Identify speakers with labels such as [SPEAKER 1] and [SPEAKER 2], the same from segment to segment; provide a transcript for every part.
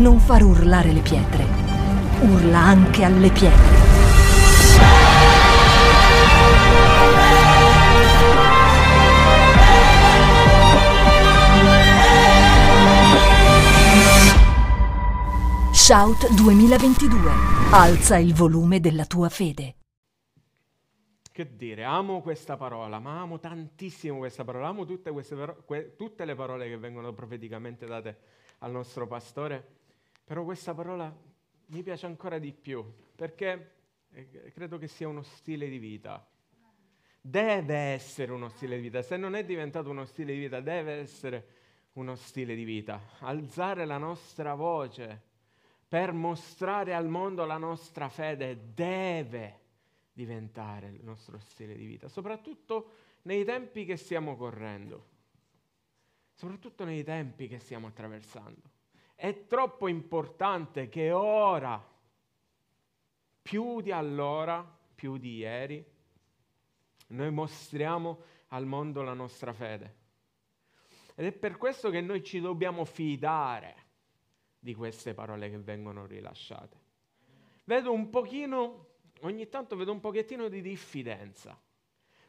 [SPEAKER 1] non far urlare le pietre. Urla anche alle pietre. Shout 2022. Alza il volume della tua fede.
[SPEAKER 2] Che dire, amo questa parola, ma amo tantissimo questa parola, amo tutte, paro- que- tutte le parole che vengono profeticamente date al nostro pastore, però questa parola mi piace ancora di più, perché eh, credo che sia uno stile di vita. Deve essere uno stile di vita, se non è diventato uno stile di vita, deve essere uno stile di vita. Alzare la nostra voce per mostrare al mondo la nostra fede deve diventare il nostro stile di vita, soprattutto nei tempi che stiamo correndo, soprattutto nei tempi che stiamo attraversando. È troppo importante che ora, più di allora, più di ieri, noi mostriamo al mondo la nostra fede. Ed è per questo che noi ci dobbiamo fidare di queste parole che vengono rilasciate. Vedo un pochino ogni tanto vedo un pochettino di diffidenza.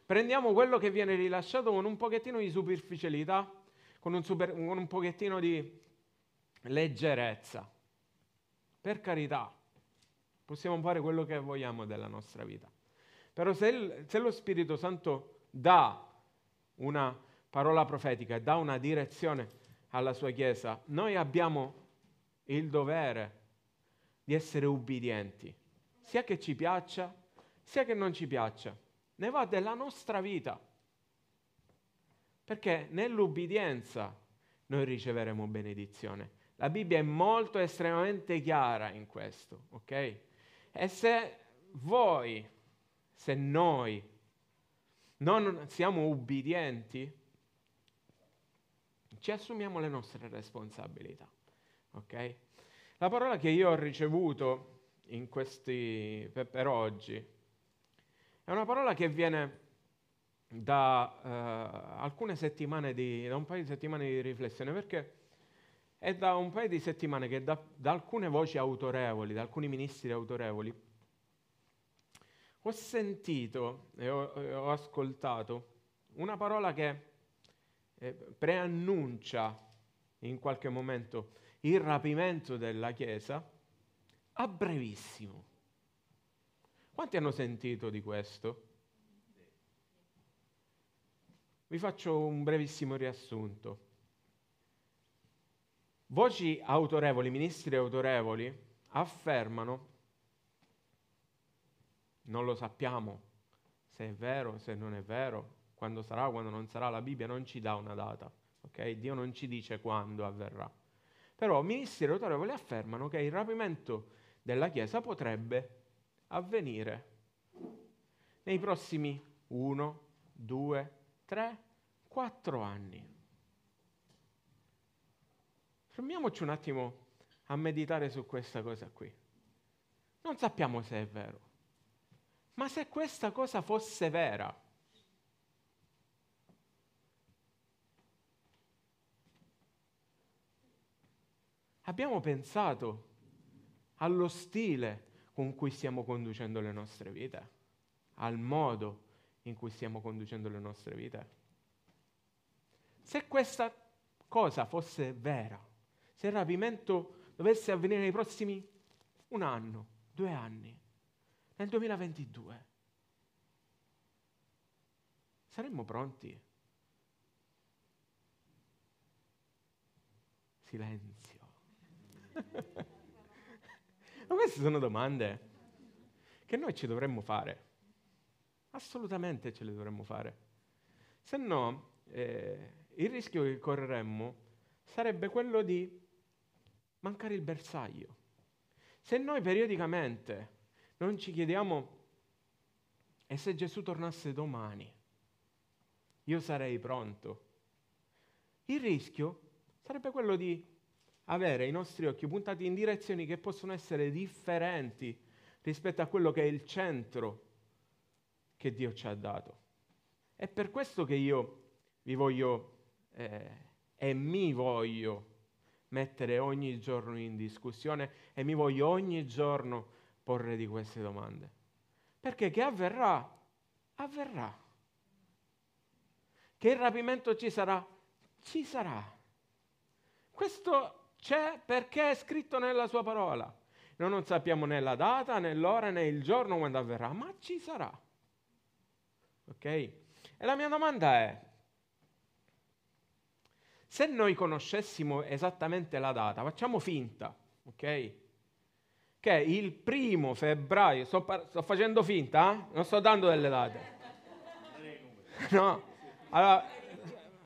[SPEAKER 2] Prendiamo quello che viene rilasciato con un pochettino di superficialità, con un, super, con un pochettino di leggerezza. Per carità, possiamo fare quello che vogliamo della nostra vita. Però se, il, se lo Spirito Santo dà una parola profetica dà una direzione alla sua Chiesa, noi abbiamo il dovere di essere ubbidienti sia che ci piaccia, sia che non ci piaccia. Ne va della nostra vita. Perché nell'ubbidienza noi riceveremo benedizione. La Bibbia è molto estremamente chiara in questo, ok? E se voi, se noi non siamo ubbidienti, ci assumiamo le nostre responsabilità, ok? La parola che io ho ricevuto questi, per, per oggi è una parola che viene da uh, alcune settimane di, da un paio di settimane di riflessione, perché è da un paio di settimane che da, da alcune voci autorevoli, da alcuni ministri autorevoli, ho sentito e ho, e ho ascoltato una parola che eh, preannuncia in qualche momento il rapimento della Chiesa a brevissimo. Quanti hanno sentito di questo? Vi faccio un brevissimo riassunto. Voci autorevoli, ministri autorevoli, affermano, non lo sappiamo se è vero, se non è vero, quando sarà, quando non sarà, la Bibbia non ci dà una data, ok? Dio non ci dice quando avverrà. Però ministri autorevoli affermano che il rapimento della Chiesa potrebbe avvenire nei prossimi uno, due, tre, quattro anni. Fermiamoci un attimo a meditare su questa cosa qui. Non sappiamo se è vero, ma se questa cosa fosse vera, abbiamo pensato allo stile con cui stiamo conducendo le nostre vite, al modo in cui stiamo conducendo le nostre vite. Se questa cosa fosse vera, se il rapimento dovesse avvenire nei prossimi un anno, due anni, nel 2022, saremmo pronti? Silenzio. Ma queste sono domande che noi ci dovremmo fare. Assolutamente ce le dovremmo fare. Se no, eh, il rischio che correremmo sarebbe quello di mancare il bersaglio. Se noi periodicamente non ci chiediamo e se Gesù tornasse domani, io sarei pronto, il rischio sarebbe quello di avere i nostri occhi puntati in direzioni che possono essere differenti rispetto a quello che è il centro che Dio ci ha dato. È per questo che io vi voglio eh, e mi voglio mettere ogni giorno in discussione e mi voglio ogni giorno porre di queste domande. Perché che avverrà? Avverrà. Che il rapimento ci sarà? Ci sarà. Questo c'è perché è scritto nella sua parola. Noi non sappiamo né la data, né l'ora, né il giorno quando avverrà, ma ci sarà. Ok? E la mia domanda è, se noi conoscessimo esattamente la data, facciamo finta, ok? Che il primo febbraio, sto, par- sto facendo finta, eh? non sto dando delle date. No, allora,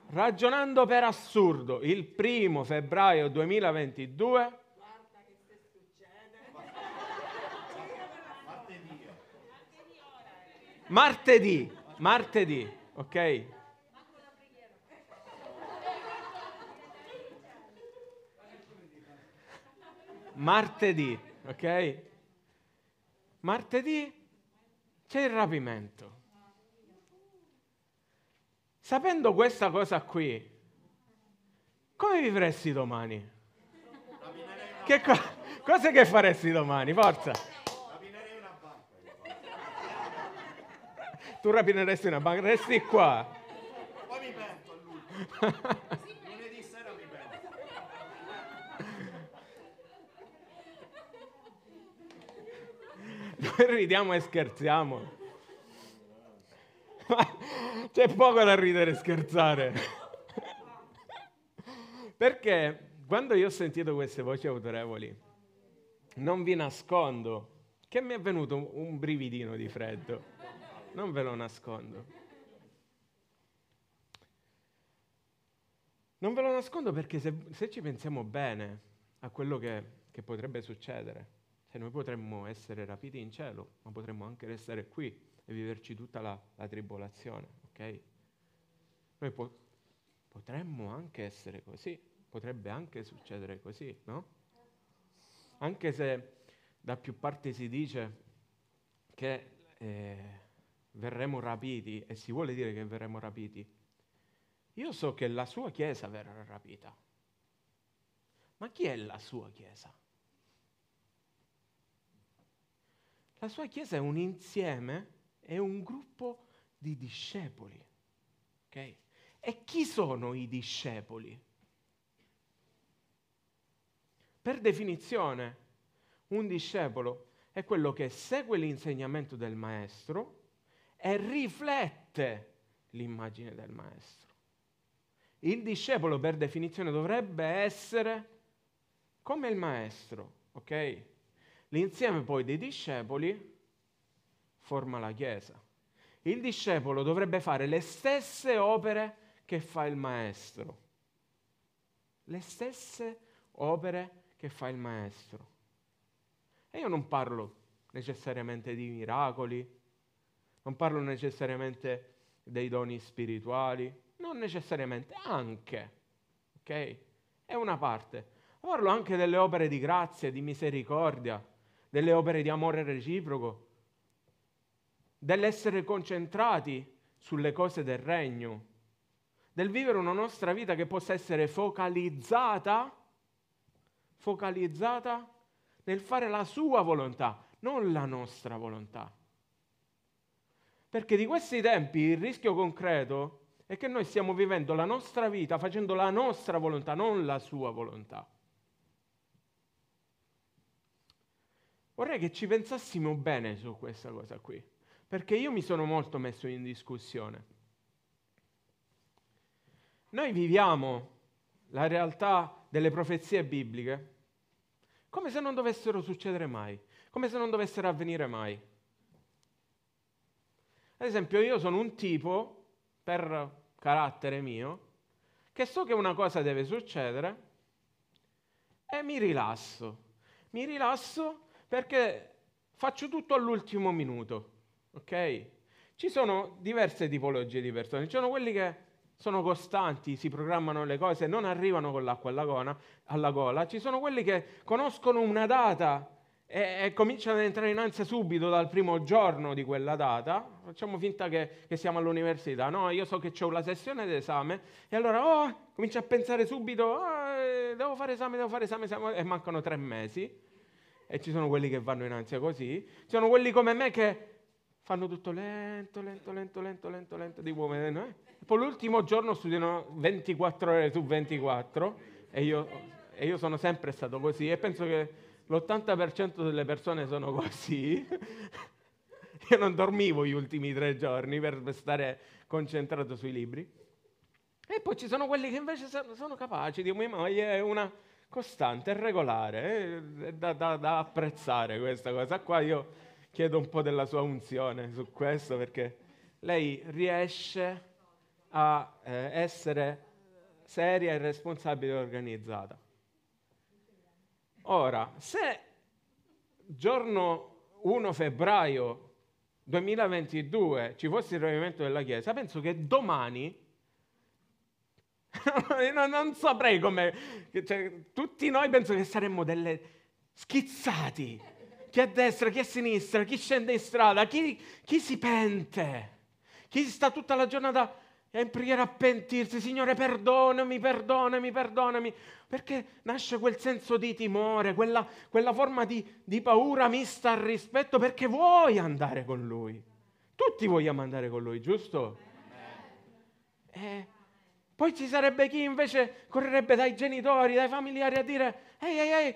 [SPEAKER 2] ragionando per assurdo, il primo febbraio 2022... Martedì, martedì, ok? Martedì, ok? Martedì c'è il rapimento. Sapendo questa cosa qui, come vivresti domani? Che co- cosa che faresti domani? Forza! Rapinerei una banca. Tu rapineresti una banca, resti qua. Poi mi pento a lui. Noi ridiamo e scherziamo. Ma c'è poco da ridere e scherzare. Perché quando io ho sentito queste voci autorevoli, non vi nascondo che mi è venuto un brividino di freddo. Non ve lo nascondo. Non ve lo nascondo perché se, se ci pensiamo bene a quello che, che potrebbe succedere, cioè noi potremmo essere rapiti in cielo, ma potremmo anche restare qui e viverci tutta la, la tribolazione, ok? Noi po- potremmo anche essere così, potrebbe anche succedere così, no? Anche se da più parti si dice che eh, verremo rapiti, e si vuole dire che verremo rapiti, io so che la sua Chiesa verrà rapita. Ma chi è la sua Chiesa? La sua Chiesa è un insieme, è un gruppo di discepoli. Okay? E chi sono i discepoli? Per definizione, un discepolo è quello che segue l'insegnamento del maestro e riflette l'immagine del maestro. Il discepolo, per definizione, dovrebbe essere come il maestro, ok? L'insieme poi dei discepoli forma la Chiesa. Il discepolo dovrebbe fare le stesse opere che fa il maestro. Le stesse opere che fa il maestro. E io non parlo necessariamente di miracoli, non parlo necessariamente dei doni spirituali, non necessariamente, anche, ok? È una parte. Parlo anche delle opere di grazia, di misericordia, delle opere di amore reciproco, dell'essere concentrati sulle cose del regno, del vivere una nostra vita che possa essere focalizzata, focalizzata nel fare la sua volontà, non la nostra volontà. Perché di questi tempi il rischio concreto è che noi stiamo vivendo la nostra vita facendo la nostra volontà, non la sua volontà. Vorrei che ci pensassimo bene su questa cosa qui, perché io mi sono molto messo in discussione. Noi viviamo la realtà delle profezie bibliche come se non dovessero succedere mai, come se non dovessero avvenire mai. Ad esempio, io sono un tipo, per carattere mio, che so che una cosa deve succedere e mi rilasso. Mi rilasso perché faccio tutto all'ultimo minuto, ok? Ci sono diverse tipologie di persone, ci sono quelli che sono costanti, si programmano le cose, non arrivano con l'acqua alla gola, alla gola. ci sono quelli che conoscono una data e, e, cominciano ad entrare in ansia subito dal primo giorno di quella data, facciamo finta che, che siamo all'università, no, io so che ho la sessione d'esame e allora oh, comincio a pensare subito, oh, devo fare esame, devo fare esame, esame, e mancano tre mesi. E ci sono quelli che vanno in ansia così. Ci sono quelli come me che fanno tutto lento, lento, lento, lento, lento, lento, di uomini. Eh? Poi l'ultimo giorno studiano 24 ore su 24 e io, e io sono sempre stato così e penso che l'80% delle persone sono così. io non dormivo gli ultimi tre giorni per stare concentrato sui libri. E poi ci sono quelli che invece sono capaci di mia moglie, è una costante, è regolare, è da, da, da apprezzare questa cosa qua. Io chiedo un po' della sua unzione su questo perché lei riesce a eh, essere seria e responsabile e organizzata. Ora, se giorno 1 febbraio 2022 ci fosse il ravimento della Chiesa, penso che domani non, non, saprei come. Cioè, tutti noi penso che saremmo delle schizzati. Chi a destra, chi a sinistra, chi scende in strada, chi, chi si pente, chi sta tutta la giornata in preghiera a pentirsi, Signore perdonami, perdonami, perdonami, perché nasce quel senso di timore, quella, quella forma di, di, paura mista al rispetto, perché vuoi andare con Lui. Tutti vogliamo andare con Lui, giusto? Eh, poi ci sarebbe chi invece correrebbe dai genitori, dai familiari a dire, ehi, ehi, ehi,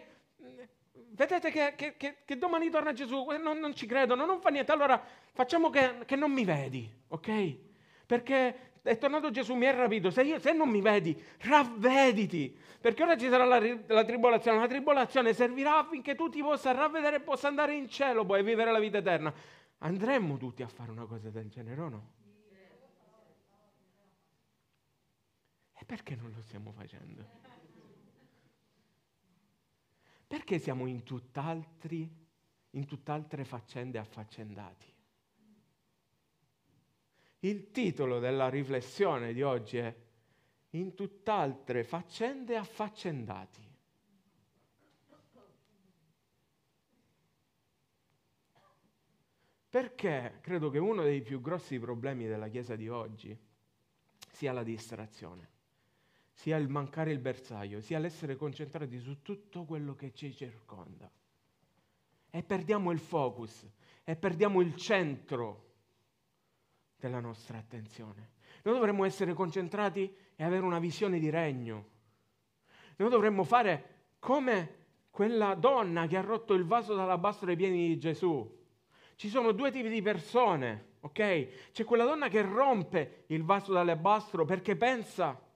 [SPEAKER 2] vedete che, che, che, che domani torna Gesù, non, non, ci credono, non fa niente, allora facciamo che, non mi vedi, ok? Perché è tornato Gesù, mi ha rapito, se, io, se non mi vedi, ravvediti, perché ora ci sarà la, la, tribolazione, la tribolazione servirà affinché tu ti possa ravvedere e possa andare in cielo poi e vivere la vita eterna. Andremmo tutti a fare una cosa del genere o no? E perché non lo stiamo facendo? Perché siamo in tutt'altri, in tutt'altre faccende affaccendati? Il titolo della riflessione di oggi è In tutt'altre faccende affaccendati. Perché credo che uno dei più grossi problemi della Chiesa di oggi sia la distrazione sia il mancare il bersaglio, sia l'essere concentrati su tutto quello che ci circonda. E perdiamo il focus, e perdiamo il centro della nostra attenzione. Noi dovremmo essere concentrati e avere una visione di regno. Noi dovremmo fare come quella donna che ha rotto il vaso d'alabastro ai piedi di Gesù. Ci sono due tipi di persone, ok? C'è quella donna che rompe il vaso d'alabastro perché pensa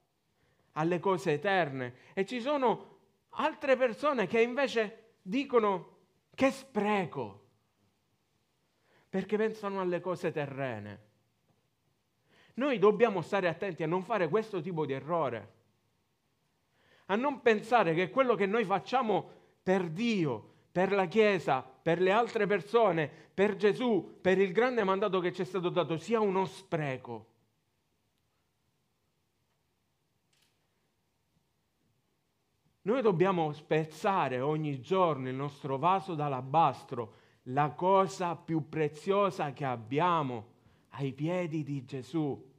[SPEAKER 2] alle cose eterne. E ci sono altre persone che invece dicono che spreco, perché pensano alle cose terrene. Noi dobbiamo stare attenti a non fare questo tipo di errore, a non pensare che quello che noi facciamo per Dio, per la Chiesa, per le altre persone, per Gesù, per il grande mandato che ci è stato dato, sia uno spreco. Noi dobbiamo spezzare ogni giorno il nostro vaso d'alabastro, la cosa più preziosa che abbiamo ai piedi di Gesù.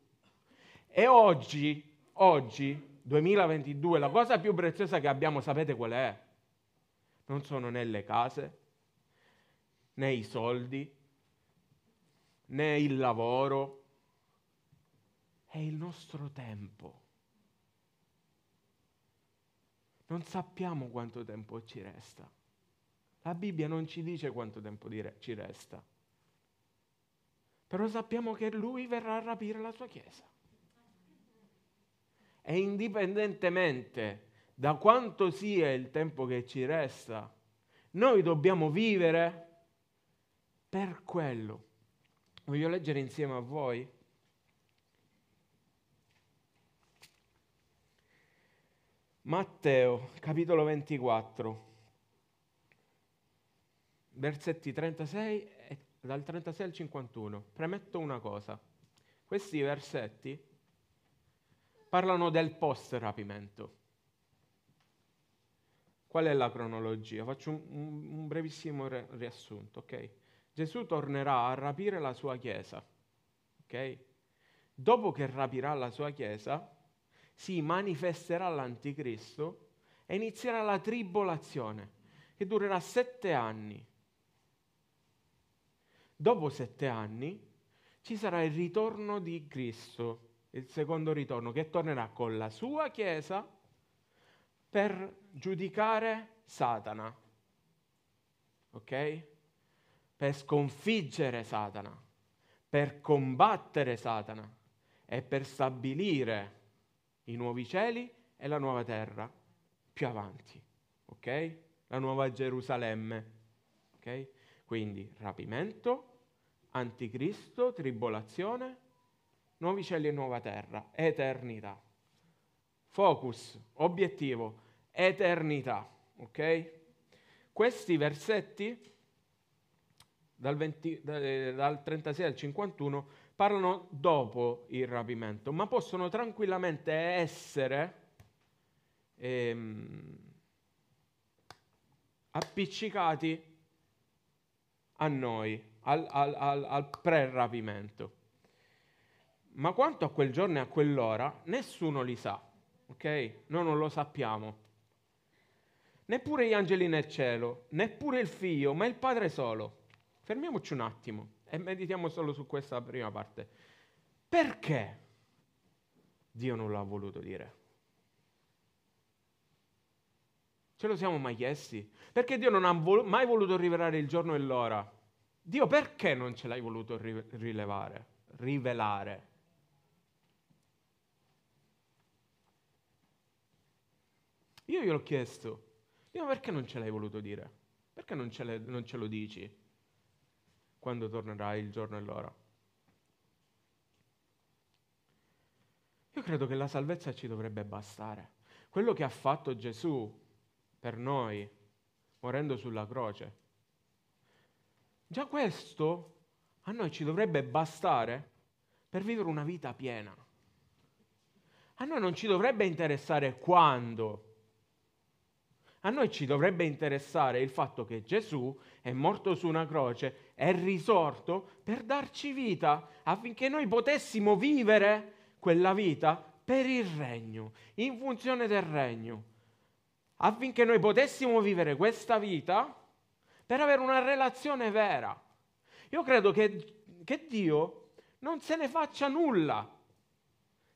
[SPEAKER 2] E oggi, oggi, 2022, la cosa più preziosa che abbiamo, sapete qual è? Non sono né le case, né i soldi, né il lavoro, è il nostro tempo non sappiamo quanto tempo ci resta. La Bibbia non ci dice quanto tempo ci resta. Però sappiamo che Lui verrà a rapire la sua Chiesa. E indipendentemente da quanto sia il tempo che ci resta, noi dobbiamo vivere per quello. Voglio leggere insieme a voi Matteo, capitolo 24, versetti 36 e dal 36 al 51. Premetto una cosa, questi versetti parlano del post-rapimento. Qual è la cronologia? Faccio un, un brevissimo riassunto, ok? Gesù tornerà a rapire la sua chiesa, ok? Dopo che rapirà la sua chiesa, si manifesterà l'anticristo e inizierà la tribolazione, che durerà sette anni. Dopo sette anni ci sarà il ritorno di Cristo, il secondo ritorno, che tornerà con la sua Chiesa per giudicare Satana. Ok? Per sconfiggere Satana, per combattere Satana e per stabilire i nuovi cieli e la nuova terra più avanti. Ok? La nuova Gerusalemme. Ok? Quindi rapimento, anticristo, tribolazione, nuovi cieli e nuova terra, eternità. Focus, obiettivo, eternità. Ok? Questi versetti dal, 20, dal 36 al 51 parlano dopo il rapimento, ma possono tranquillamente essere ehm, appiccicati a noi, al, al, al, al pre-rapimento. Ma quanto a quel giorno e a quell'ora, nessuno li sa, ok? Noi non lo sappiamo. Neppure gli angeli nel cielo, neppure il figlio, ma il padre solo. Fermiamoci un attimo e meditiamo solo su questa prima parte. Perché Dio non l'ha voluto dire? Ce lo siamo mai chiesti? Perché Dio non ha vol- mai voluto rivelare il giorno e l'ora? Dio perché non ce l'hai voluto ri- rilevare, rivelare? Io gliel'ho chiesto, Dio perché non ce l'hai voluto dire? Perché non ce, non ce lo dici quando tornerà il giorno e l'ora? Io credo che la salvezza ci dovrebbe bastare. Quello che ha fatto Gesù per noi, morendo sulla croce. Già questo a noi ci dovrebbe bastare per vivere una vita piena. A noi non ci dovrebbe interessare quando. A noi ci dovrebbe interessare il fatto che Gesù è morto su una croce, è risorto per darci vita affinché noi potessimo vivere quella vita per il regno, in funzione del regno affinché noi potessimo vivere questa vita per avere una relazione vera. Io credo che, che Dio non se ne faccia nulla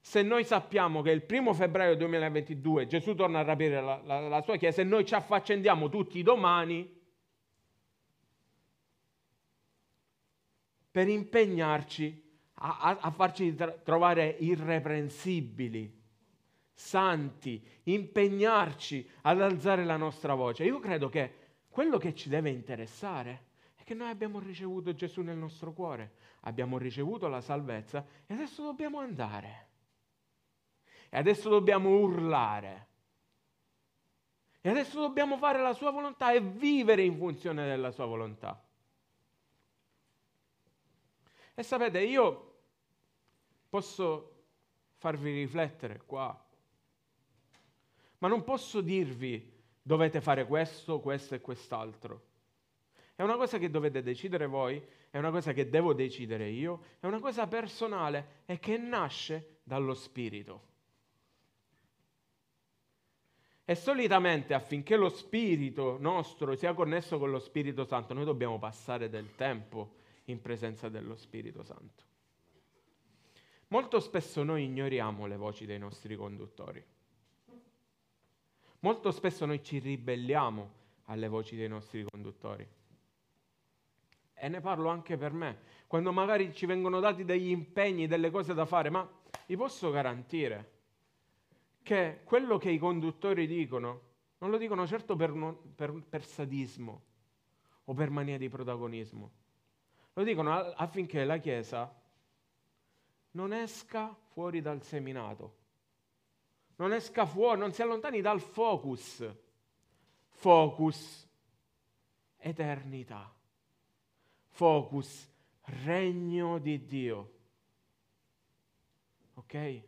[SPEAKER 2] se noi sappiamo che il primo febbraio 2022 Gesù torna a rapire la, la, la sua chiesa e noi ci affaccendiamo tutti domani per impegnarci a, a, farci trovare irreprensibili santi, impegnarci ad alzare la nostra voce. Io credo che quello che ci deve interessare è che noi abbiamo ricevuto Gesù nel nostro cuore, abbiamo ricevuto la salvezza e adesso dobbiamo andare. E adesso dobbiamo urlare. E adesso dobbiamo fare la sua volontà e vivere in funzione della sua volontà. E sapete, io posso farvi riflettere qua ma non posso dirvi dovete fare questo, questo e quest'altro. È una cosa che dovete decidere voi, è una cosa che devo decidere io, è una cosa personale e che nasce dallo Spirito. E solitamente affinché lo Spirito nostro sia connesso con lo Spirito Santo, noi dobbiamo passare del tempo in presenza dello Spirito Santo. Molto spesso noi ignoriamo le voci dei nostri conduttori. Molto spesso noi ci ribelliamo alle voci dei nostri conduttori. E ne parlo anche per me. Quando magari ci vengono dati degli impegni, delle cose da fare, ma vi posso garantire che quello che i conduttori dicono non lo dicono certo per, per, per sadismo o per mania di protagonismo. Lo dicono affinché la Chiesa non esca fuori dal seminato non esca fuori, non si allontani dal focus. Focus, eternità. Focus, regno di Dio. Ok?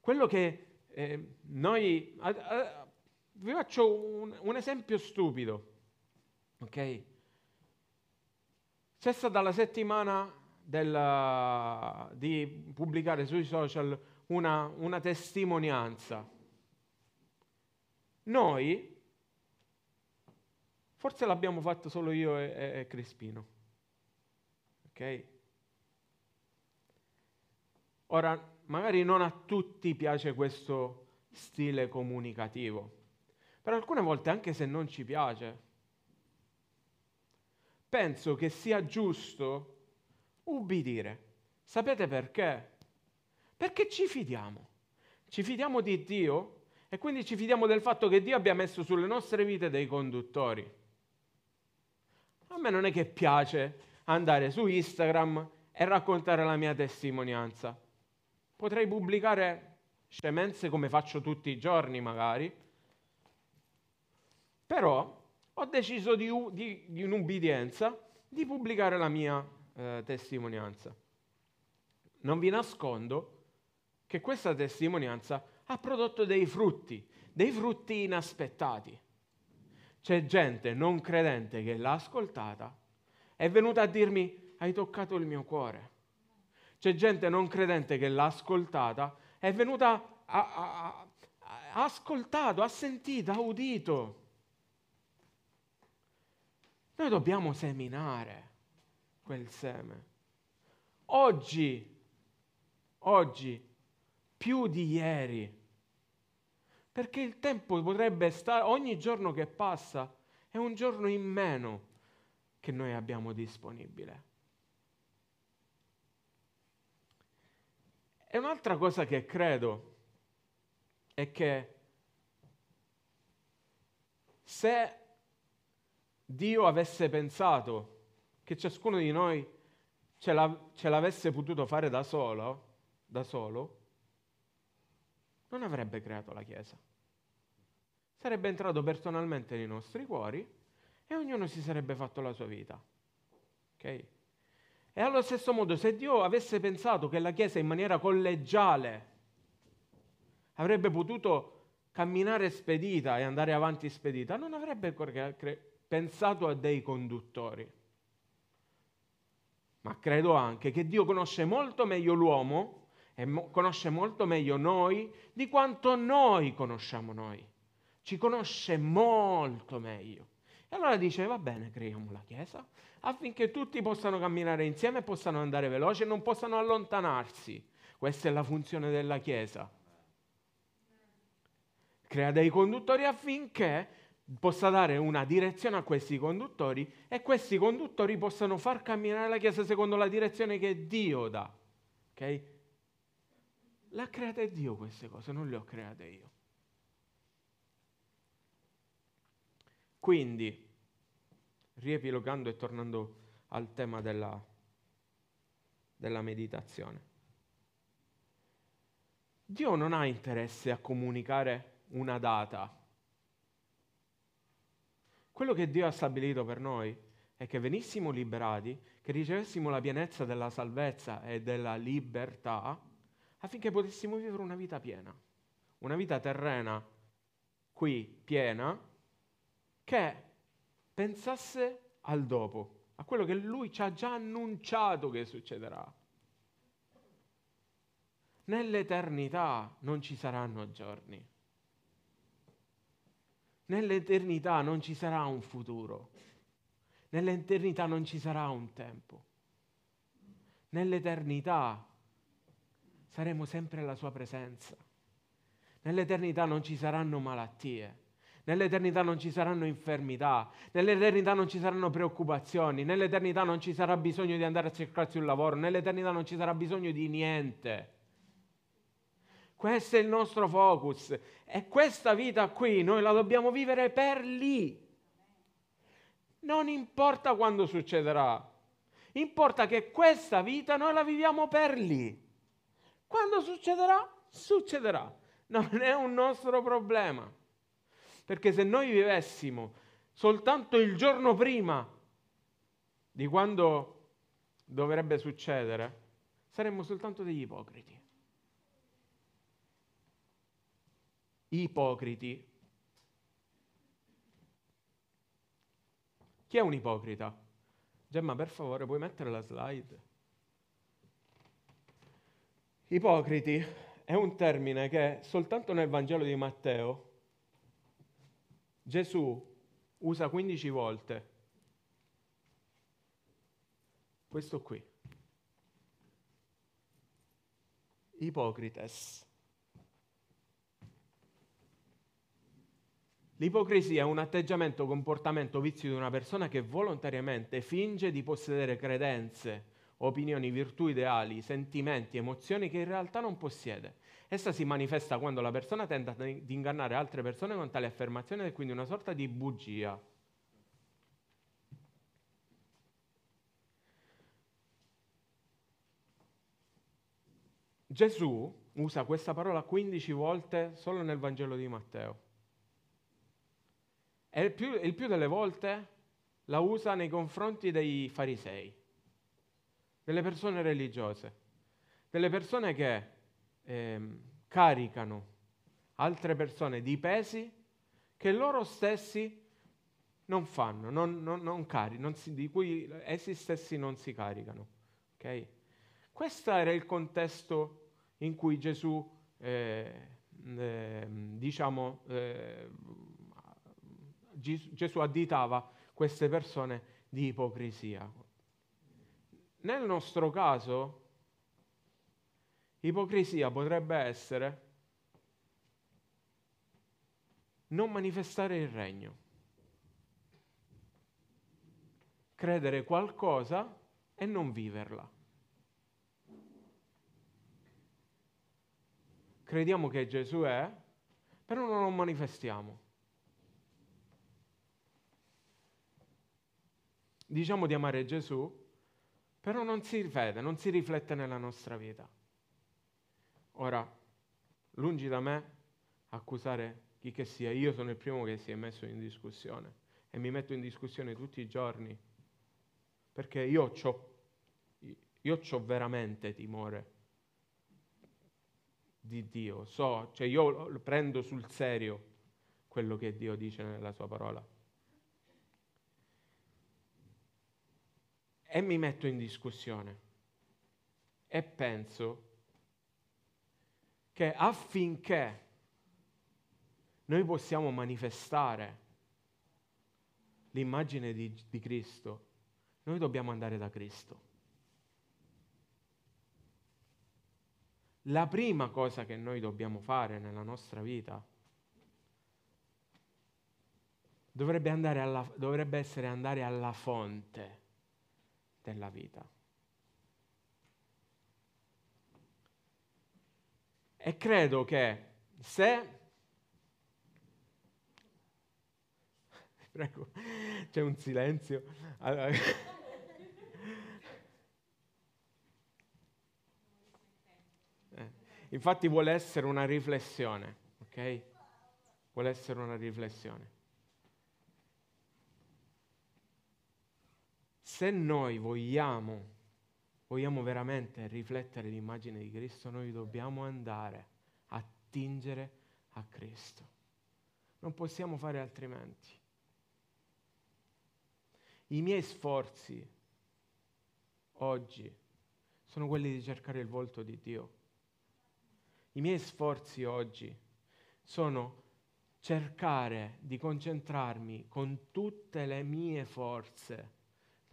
[SPEAKER 2] Quello che eh, noi... A, a, vi faccio un, un esempio stupido. Ok? C'è stata la settimana della, di pubblicare sui social una, una testimonianza noi, forse l'abbiamo fatto solo io e, e Crispino, ok? Ora, magari non a tutti piace questo stile comunicativo, però alcune volte anche se non ci piace, penso che sia giusto ubbidire. Sapete perché? Perché ci fidiamo. Ci fidiamo di Dio e quindi ci fidiamo del fatto che Dio abbia messo sulle nostre vite dei conduttori. A me non è che piace andare su Instagram e raccontare la mia testimonianza. Potrei pubblicare scemenze come faccio tutti i giorni magari, però ho deciso di, di, di un'ubbidienza di pubblicare la mia eh, testimonianza. Non vi nascondo che questa testimonianza ha prodotto dei frutti, dei frutti inaspettati. C'è gente non credente che l'ha ascoltata, è venuta a dirmi hai toccato il mio cuore. C'è gente non credente che l'ha ascoltata, è venuta ha ascoltato, ha sentito, ha udito. Noi dobbiamo seminare quel seme. Oggi, oggi, più di ieri, perché il tempo potrebbe stare, ogni giorno che passa è un giorno in meno che noi abbiamo disponibile. E un'altra cosa che credo è che se Dio avesse pensato che ciascuno di noi ce, la, ce l'avesse potuto fare da solo, da solo, non avrebbe creato la Chiesa. Sarebbe entrato personalmente nei nostri cuori e ognuno si sarebbe fatto la sua vita. Ok? E allo stesso modo, se Dio avesse pensato che la Chiesa in maniera collegiale avrebbe potuto camminare spedita e andare avanti spedita, non avrebbe pensato a dei conduttori. Ma credo anche che Dio conosce molto meglio l'uomo e mo- conosce molto meglio noi di quanto noi conosciamo noi. Ci conosce molto meglio. E allora dice, va bene, creiamo la Chiesa affinché tutti possano camminare insieme possano andare veloci e non possano allontanarsi. Questa è la funzione della Chiesa. Crea dei conduttori affinché possa dare una direzione a questi conduttori e questi conduttori possano far camminare la Chiesa secondo la direzione che Dio dà. Ok? L'ha creata Dio queste cose, non le ho create io. Quindi, riepilogando e tornando al tema della, della meditazione, Dio non ha interesse a comunicare una data quello che Dio ha stabilito per noi è che venissimo liberati, che ricevessimo la pienezza della salvezza e della libertà, affinché potessimo vivere una vita piena, una vita terrena qui piena, che pensasse al dopo, a quello che Lui ci ha già annunciato che succederà. Nell'eternità non ci saranno giorni. Nell'eternità non ci sarà un futuro, nell'eternità non ci sarà un tempo, nell'eternità saremo sempre alla sua presenza, nell'eternità non ci saranno malattie, nell'eternità non ci saranno infermità, nell'eternità non ci saranno preoccupazioni, nell'eternità non ci sarà bisogno di andare a cercarsi un lavoro, nell'eternità non ci sarà bisogno di niente. Questo è il nostro focus. E questa vita qui noi la dobbiamo vivere per lì. Non importa quando succederà. Importa che questa vita noi la viviamo per lì. Quando succederà, succederà. Non è un nostro problema. Perché se noi vivessimo soltanto il giorno prima di quando dovrebbe succedere, saremmo soltanto degli ipocriti. Ipocriti. Chi è un ipocrita? Gemma, per favore, puoi mettere la slide? Ipocriti è un termine che soltanto nel Vangelo di Matteo Gesù usa 15 volte questo qui. Ipocrites. L'ipocrisia è un atteggiamento, comportamento, vizio di una persona che volontariamente finge di possedere credenze, opinioni, virtù ideali, sentimenti, emozioni che in realtà non possiede. Essa si manifesta quando la persona tenta di ingannare altre persone con tale affermazione è quindi una sorta di bugia. Gesù usa questa parola 15 volte solo nel Vangelo di Matteo. E il più, il più delle volte la usa nei confronti dei farisei, delle persone religiose, delle persone che eh, caricano altre persone di pesi che loro stessi non fanno, non, non, non cari, si, di cui essi stessi non si caricano. Okay? Questo era il contesto in cui Gesù, eh, eh, diciamo, eh, Gesù additava queste persone di ipocrisia. Nel nostro caso, ipocrisia potrebbe essere non manifestare il regno, credere qualcosa e non viverla. crediamo che Gesù è, però non lo manifestiamo. Diciamo di amare Gesù, però non si vede, non si riflette nella nostra vita. Ora, lungi da me accusare chi che sia, io sono il primo che si è messo in discussione e mi metto in discussione tutti i giorni perché io ho veramente timore di Dio, so, cioè io prendo sul serio quello che Dio dice nella sua parola. E mi metto in discussione e penso che affinché noi possiamo manifestare l'immagine di, di Cristo, noi dobbiamo andare da Cristo. la prima cosa che noi dobbiamo fare nella nostra vita dovrebbe, alla, dovrebbe essere andare alla fonte della vita. E credo che se... Prego, c'è un silenzio. Infatti vuole essere una riflessione, ok? Vuole essere una riflessione. Se noi vogliamo, vogliamo veramente riflettere l'immagine di Cristo, noi dobbiamo andare a tingere a Cristo. Non possiamo fare altrimenti. I miei sforzi oggi sono quelli di cercare il volto di Dio i miei sforzi oggi sono cercare di concentrarmi con tutte le mie forze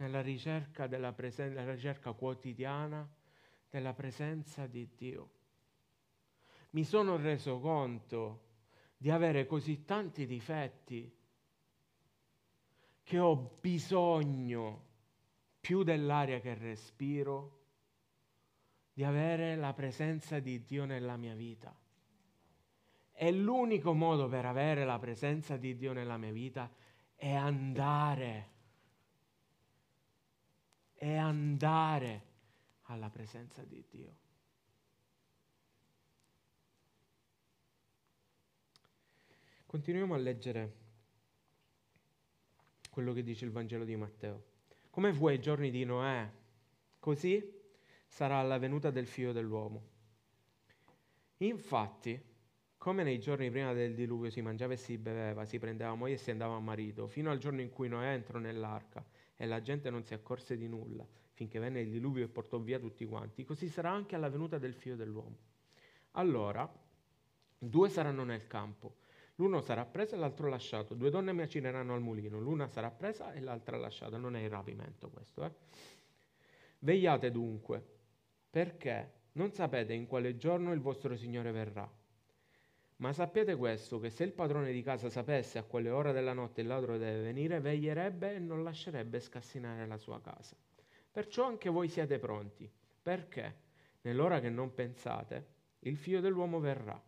[SPEAKER 2] nella ricerca, della presen- nella ricerca quotidiana della presenza di Dio. Mi sono reso conto di avere così tanti difetti che ho bisogno più dell'aria che respiro di avere la presenza di Dio nella mia vita. E l'unico modo per avere la presenza di Dio nella mia vita è andare, è andare alla presenza di Dio. Continuiamo a leggere quello che dice il Vangelo di Matteo. Come fu ai giorni di Noè, così sarà la venuta del figlio dell'uomo. Infatti, come nei giorni prima del diluvio si mangiava e si beveva, si prendeva moglie e si andava a marito, fino al giorno in cui Noè entrò nell'arca e la gente non si accorse di nulla, finché venne il diluvio e portò via tutti quanti, così sarà anche alla venuta del figlio dell'uomo. Allora, due saranno nel campo, L'uno sarà preso e l'altro lasciato. Due donne macineranno al mulino, l'una sarà presa e l'altra lasciata. Non è il rapimento questo. Eh? Vegliate dunque, perché non sapete in quale giorno il vostro Signore verrà. Ma sappiate questo, che se il padrone di casa sapesse a quale ora della notte il ladro deve venire, veglierebbe e non lascerebbe scassinare la sua casa. Perciò anche voi siete pronti, perché nell'ora che non pensate, il figlio dell'uomo verrà.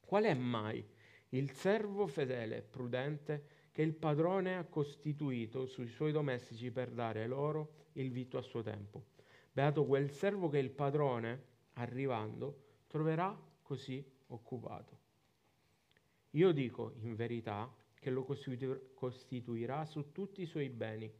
[SPEAKER 2] Qual è mai il servo fedele e prudente che il padrone ha costituito sui suoi domestici per dare loro il vitto a suo tempo? Beato quel servo che il padrone, arrivando, troverà così occupato. Io dico in verità che lo costituirà su tutti i suoi beni.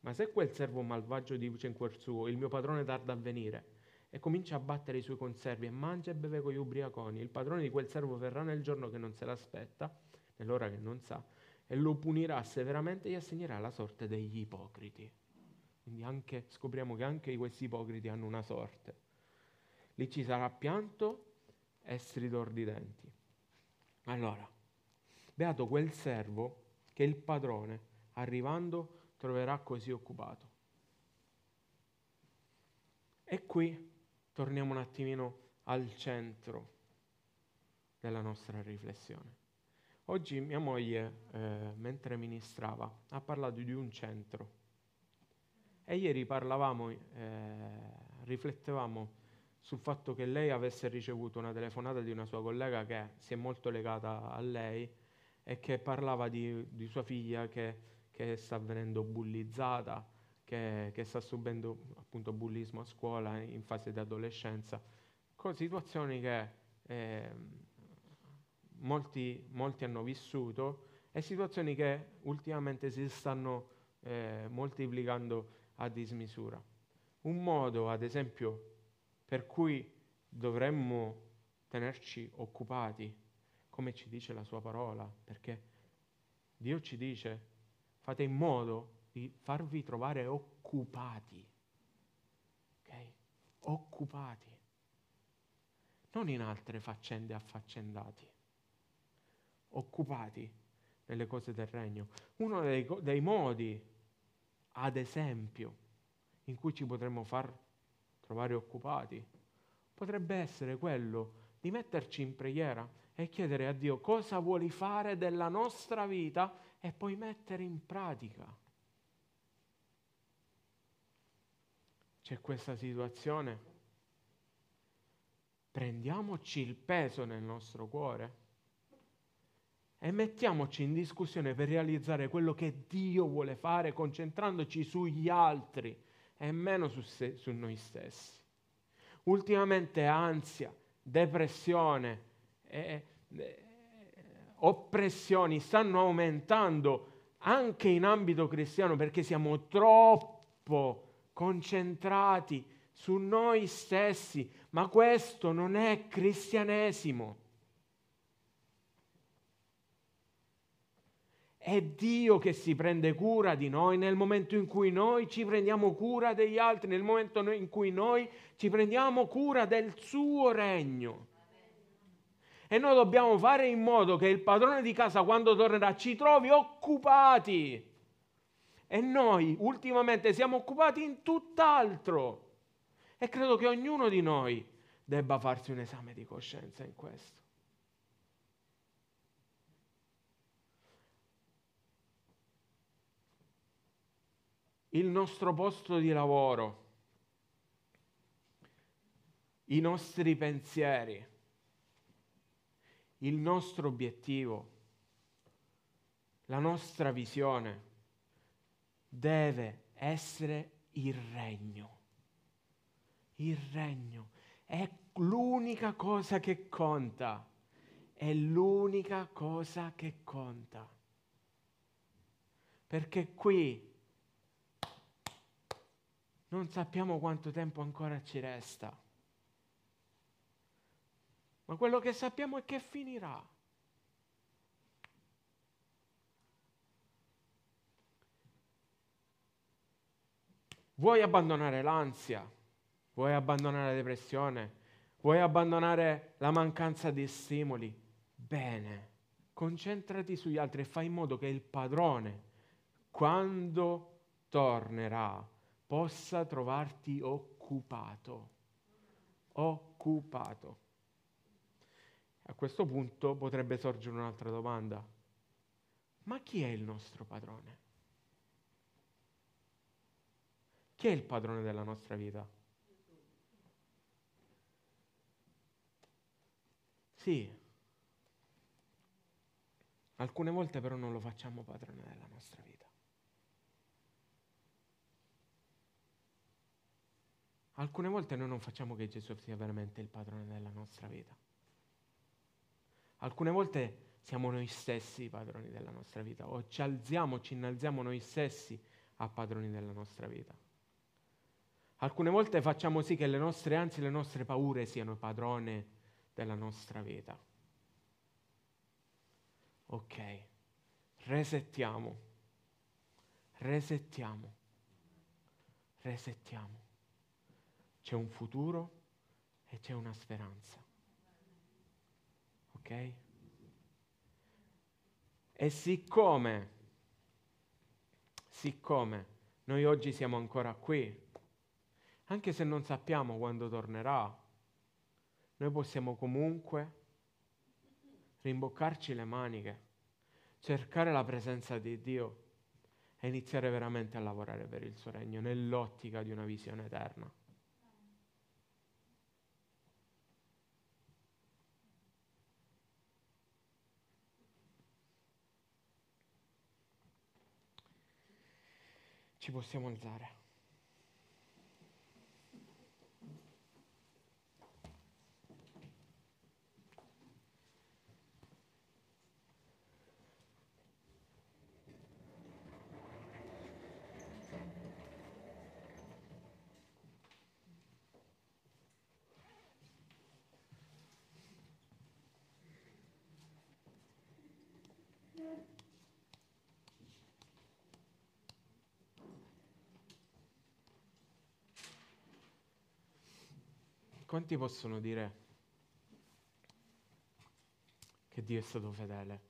[SPEAKER 2] Ma se quel servo malvagio dice in cuor suo, il mio padrone tarda a venire, e comincia a battere i suoi conservi e mangia e beve con gli ubriaconi, il padrone di quel servo verrà nel giorno che non se l'aspetta, nell'ora che non sa, e lo punirà severamente e assegnerà la sorte degli ipocriti. Quindi anche, scopriamo che anche questi ipocriti hanno una sorte. Lì ci sarà pianto e stridor di denti. Allora, beato quel servo che il padrone, arrivando, troverà così occupato. E qui torniamo un attimino al centro della nostra riflessione. Oggi mia moglie, eh, mentre ministrava, ha parlato di un centro. E ieri parlavamo, eh, riflettevamo sul fatto che lei avesse ricevuto una telefonata di una sua collega che si è molto legata a lei e che parlava di, di sua figlia che, che, sta venendo bullizzata, che, che, sta subendo appunto bullismo a scuola in fase di adolescenza, con situazioni che eh, molti, molti, hanno vissuto e situazioni che ultimamente si stanno eh, moltiplicando a dismisura. Un modo, ad esempio, per cui dovremmo tenerci occupati, come ci dice la sua parola, perché Dio ci dice fate in modo di farvi trovare occupati, ok? Occupati, non in altre faccende affaccendati, occupati nelle cose del regno. Uno dei, dei modi, ad esempio, in cui ci potremmo far trovare occupati, potrebbe essere quello di metterci in preghiera e chiedere a Dio cosa vuoi fare della nostra vita e poi mettere in pratica. C'è questa situazione. Prendiamoci il peso nel nostro cuore e mettiamoci in discussione per realizzare quello che Dio vuole fare concentrandoci sugli altri e meno su, se, su noi stessi. Ultimamente ansia, depressione, eh, eh, oppressioni stanno aumentando anche in ambito cristiano perché siamo troppo concentrati su noi stessi, ma questo non è cristianesimo. È Dio che si prende cura di noi nel momento in cui noi ci prendiamo cura degli altri, nel momento in cui noi ci prendiamo cura del suo regno. E noi dobbiamo fare in modo che il padrone di casa quando tornerà ci trovi occupati. E noi ultimamente siamo occupati in tutt'altro. E credo che ognuno di noi debba farsi un esame di coscienza in questo. Il nostro posto di lavoro, i nostri pensieri, il nostro obiettivo, la nostra visione deve essere il regno. Il regno è l'unica cosa che conta, è l'unica cosa che conta. Perché qui non sappiamo quanto tempo ancora ci resta. Ma quello che sappiamo è che finirà. Vuoi abbandonare l'ansia? Vuoi abbandonare la depressione? Vuoi abbandonare la mancanza di stimoli? Bene, Concentrati sugli altri e fai in modo che il padrone, quando tornerà, possa trovarti occupato. Occupato. A questo punto potrebbe sorgere un'altra domanda. Ma chi è il nostro padrone? Chi è il padrone della nostra vita? Sì. Alcune volte però non lo facciamo padrone della nostra vita. Alcune volte noi non facciamo che Gesù sia veramente il padrone della nostra vita. Alcune volte siamo noi stessi i padroni della nostra vita o ci alziamo, ci innalziamo noi stessi a padroni della nostra vita. Alcune volte facciamo sì che le nostre ansie, le nostre paure siano padrone della nostra vita. Ok, resettiamo, resettiamo, resettiamo. C'è un futuro e c'è una speranza. Ok? E siccome, siccome noi oggi siamo ancora qui, anche se non sappiamo quando tornerà, noi possiamo comunque rimboccarci le maniche, cercare la presenza di Dio e iniziare veramente a lavorare per il suo regno nell'ottica di una visione eterna. Ci possiamo alzare. Quanti possono dire che Dio è stato fedele?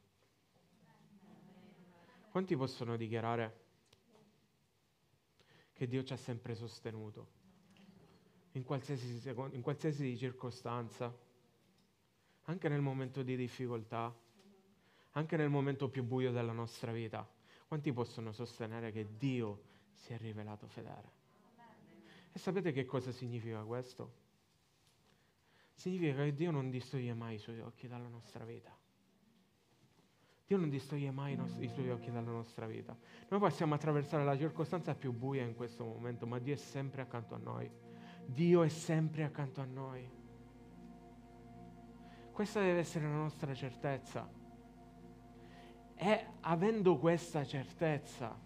[SPEAKER 2] Quanti possono dichiarare che Dio ci ha sempre sostenuto? In qualsiasi, in qualsiasi circostanza, anche nel momento di difficoltà, anche nel momento più buio della nostra vita. Quanti possono sostenere che Dio si è rivelato fedele? E sapete che cosa significa questo? Significa che Dio non distoglie mai i suoi occhi dalla nostra vita. Dio non distoglie mai i, nostri, i, suoi occhi dalla nostra vita. Noi possiamo attraversare la circostanza più buia in questo momento, ma Dio è sempre accanto a noi. Dio è sempre accanto a noi. Questa deve essere la nostra certezza. E avendo questa certezza,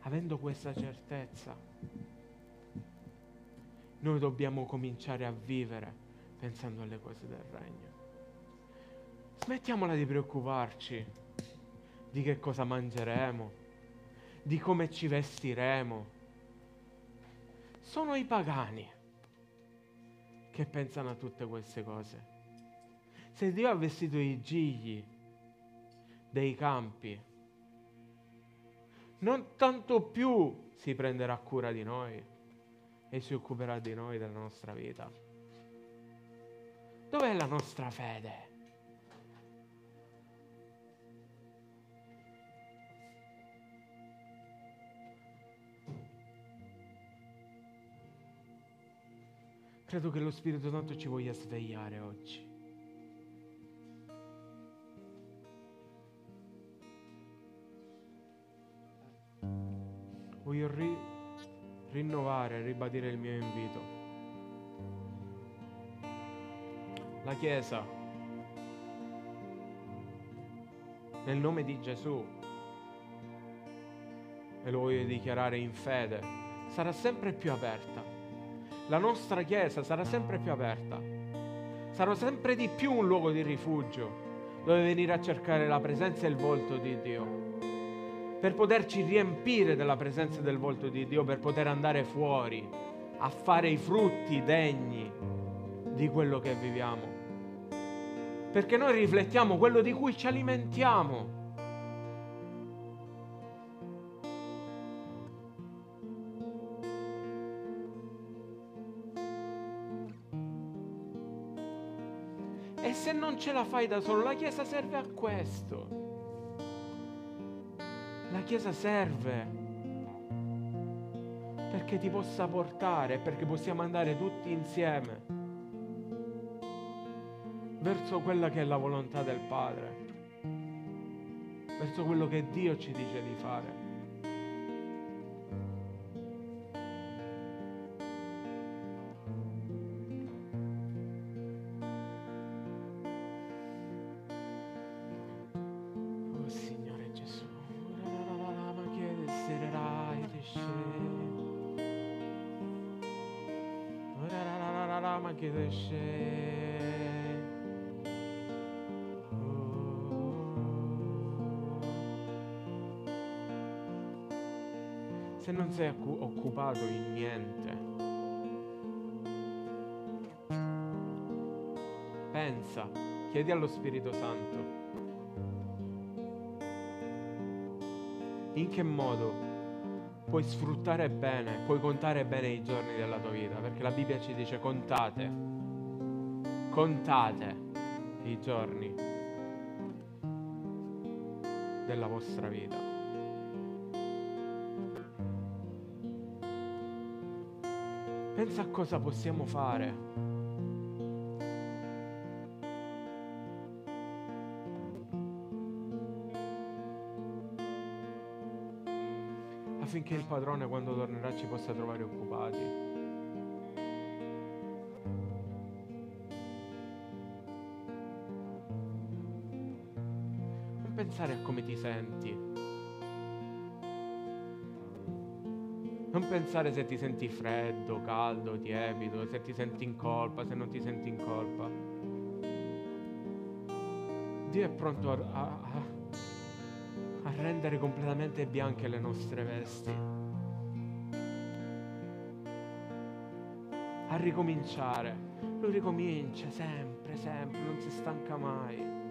[SPEAKER 2] avendo questa certezza, noi dobbiamo cominciare a vivere pensando alle cose del regno. Smettiamola di preoccuparci di che cosa mangeremo, di come ci vestiremo. Sono i pagani che pensano a tutte queste cose. Se Dio ha vestito i gigli dei campi, non tanto più si prenderà cura di noi e si occuperà di noi, della nostra vita. Dov'è la nostra fede? Credo che lo Spirito Santo ci voglia svegliare oggi. Voglio ri- rinnovare, ribadire il mio invito. La Chiesa, nel nome di Gesù, e lo voglio dichiarare in fede, sarà sempre più aperta. La nostra Chiesa sarà sempre più aperta. Sarà sempre di più un luogo di rifugio dove venire a cercare la presenza e il volto di Dio per poterci riempire della presenza del volto di Dio, per poter andare fuori a fare i frutti degni di quello che viviamo, perché noi riflettiamo quello di cui ci alimentiamo. E se non ce la fai da solo, la Chiesa serve a questo. Chiesa serve perché ti possa portare, perché possiamo andare tutti insieme verso quella che è la volontà del Padre, verso quello che Dio ci dice di fare. Se non sei occupato in niente, pensa, chiedi allo Spirito Santo. In che modo puoi sfruttare bene, puoi contare bene i giorni della tua vita, perché la Bibbia ci dice contate, contate i giorni della vostra vita. Pensa a cosa possiamo fare. Affinché il padrone quando tornerà ci possa trovare occupati. Non pensare a come ti senti. Pensare se ti senti freddo, caldo, tiepido, se ti senti in colpa, se non ti senti in colpa. Dio è pronto a, a, a rendere completamente bianche le nostre vesti. A ricominciare. Lui ricomincia sempre, sempre, non si stanca mai.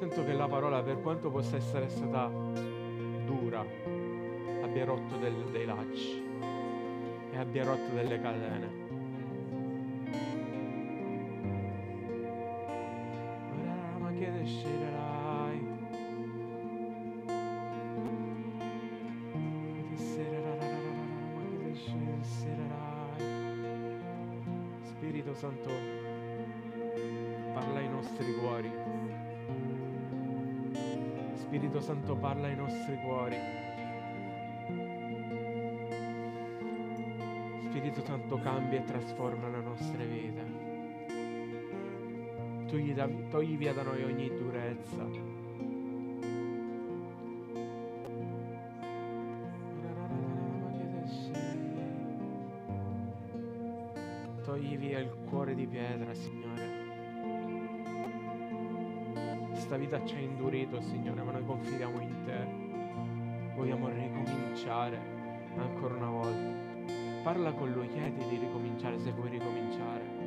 [SPEAKER 2] Sento che la parola, per quanto possa essere stata dura, abbia rotto del, dei lacci e abbia rotto delle catene. Spirito Santo, cambia e trasforma le nostre vite. Togli, da, togli via da noi ogni durezza. Togli via il cuore di pietra, Signore. Questa vita ci ha indurito, Signore, ma noi confidiamo in Te. Vogliamo ricominciare ancora una volta. Parla con Lui, chiedi di ricominciare se vuoi ricominciare.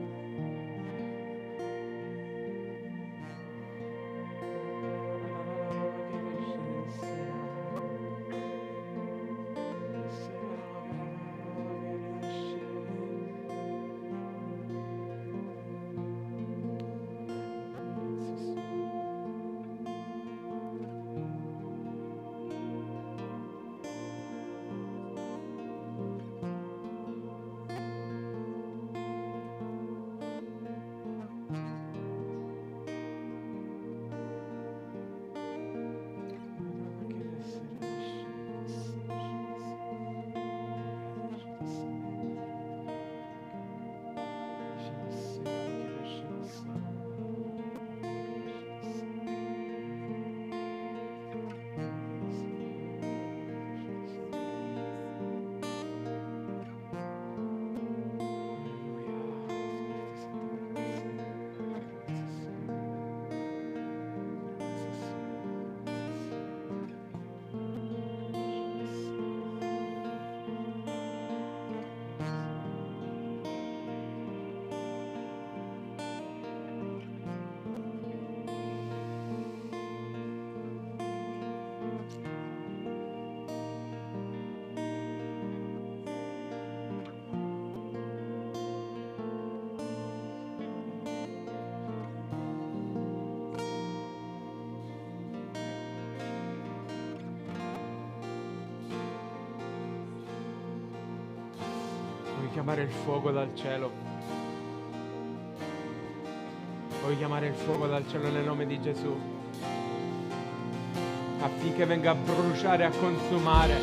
[SPEAKER 2] Chiamare il fuoco dal cielo. Voglio chiamare il fuoco dal cielo nel nome di Gesù. Affinché venga a bruciare, a consumare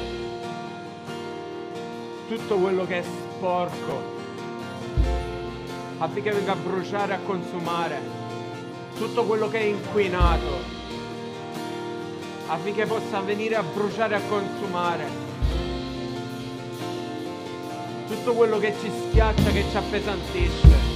[SPEAKER 2] tutto quello che è sporco. Affinché venga a bruciare, a consumare tutto quello che è inquinato. Affinché possa venire a bruciare, a consumare tutto quello che ci schiaccia, che ci appesantisce.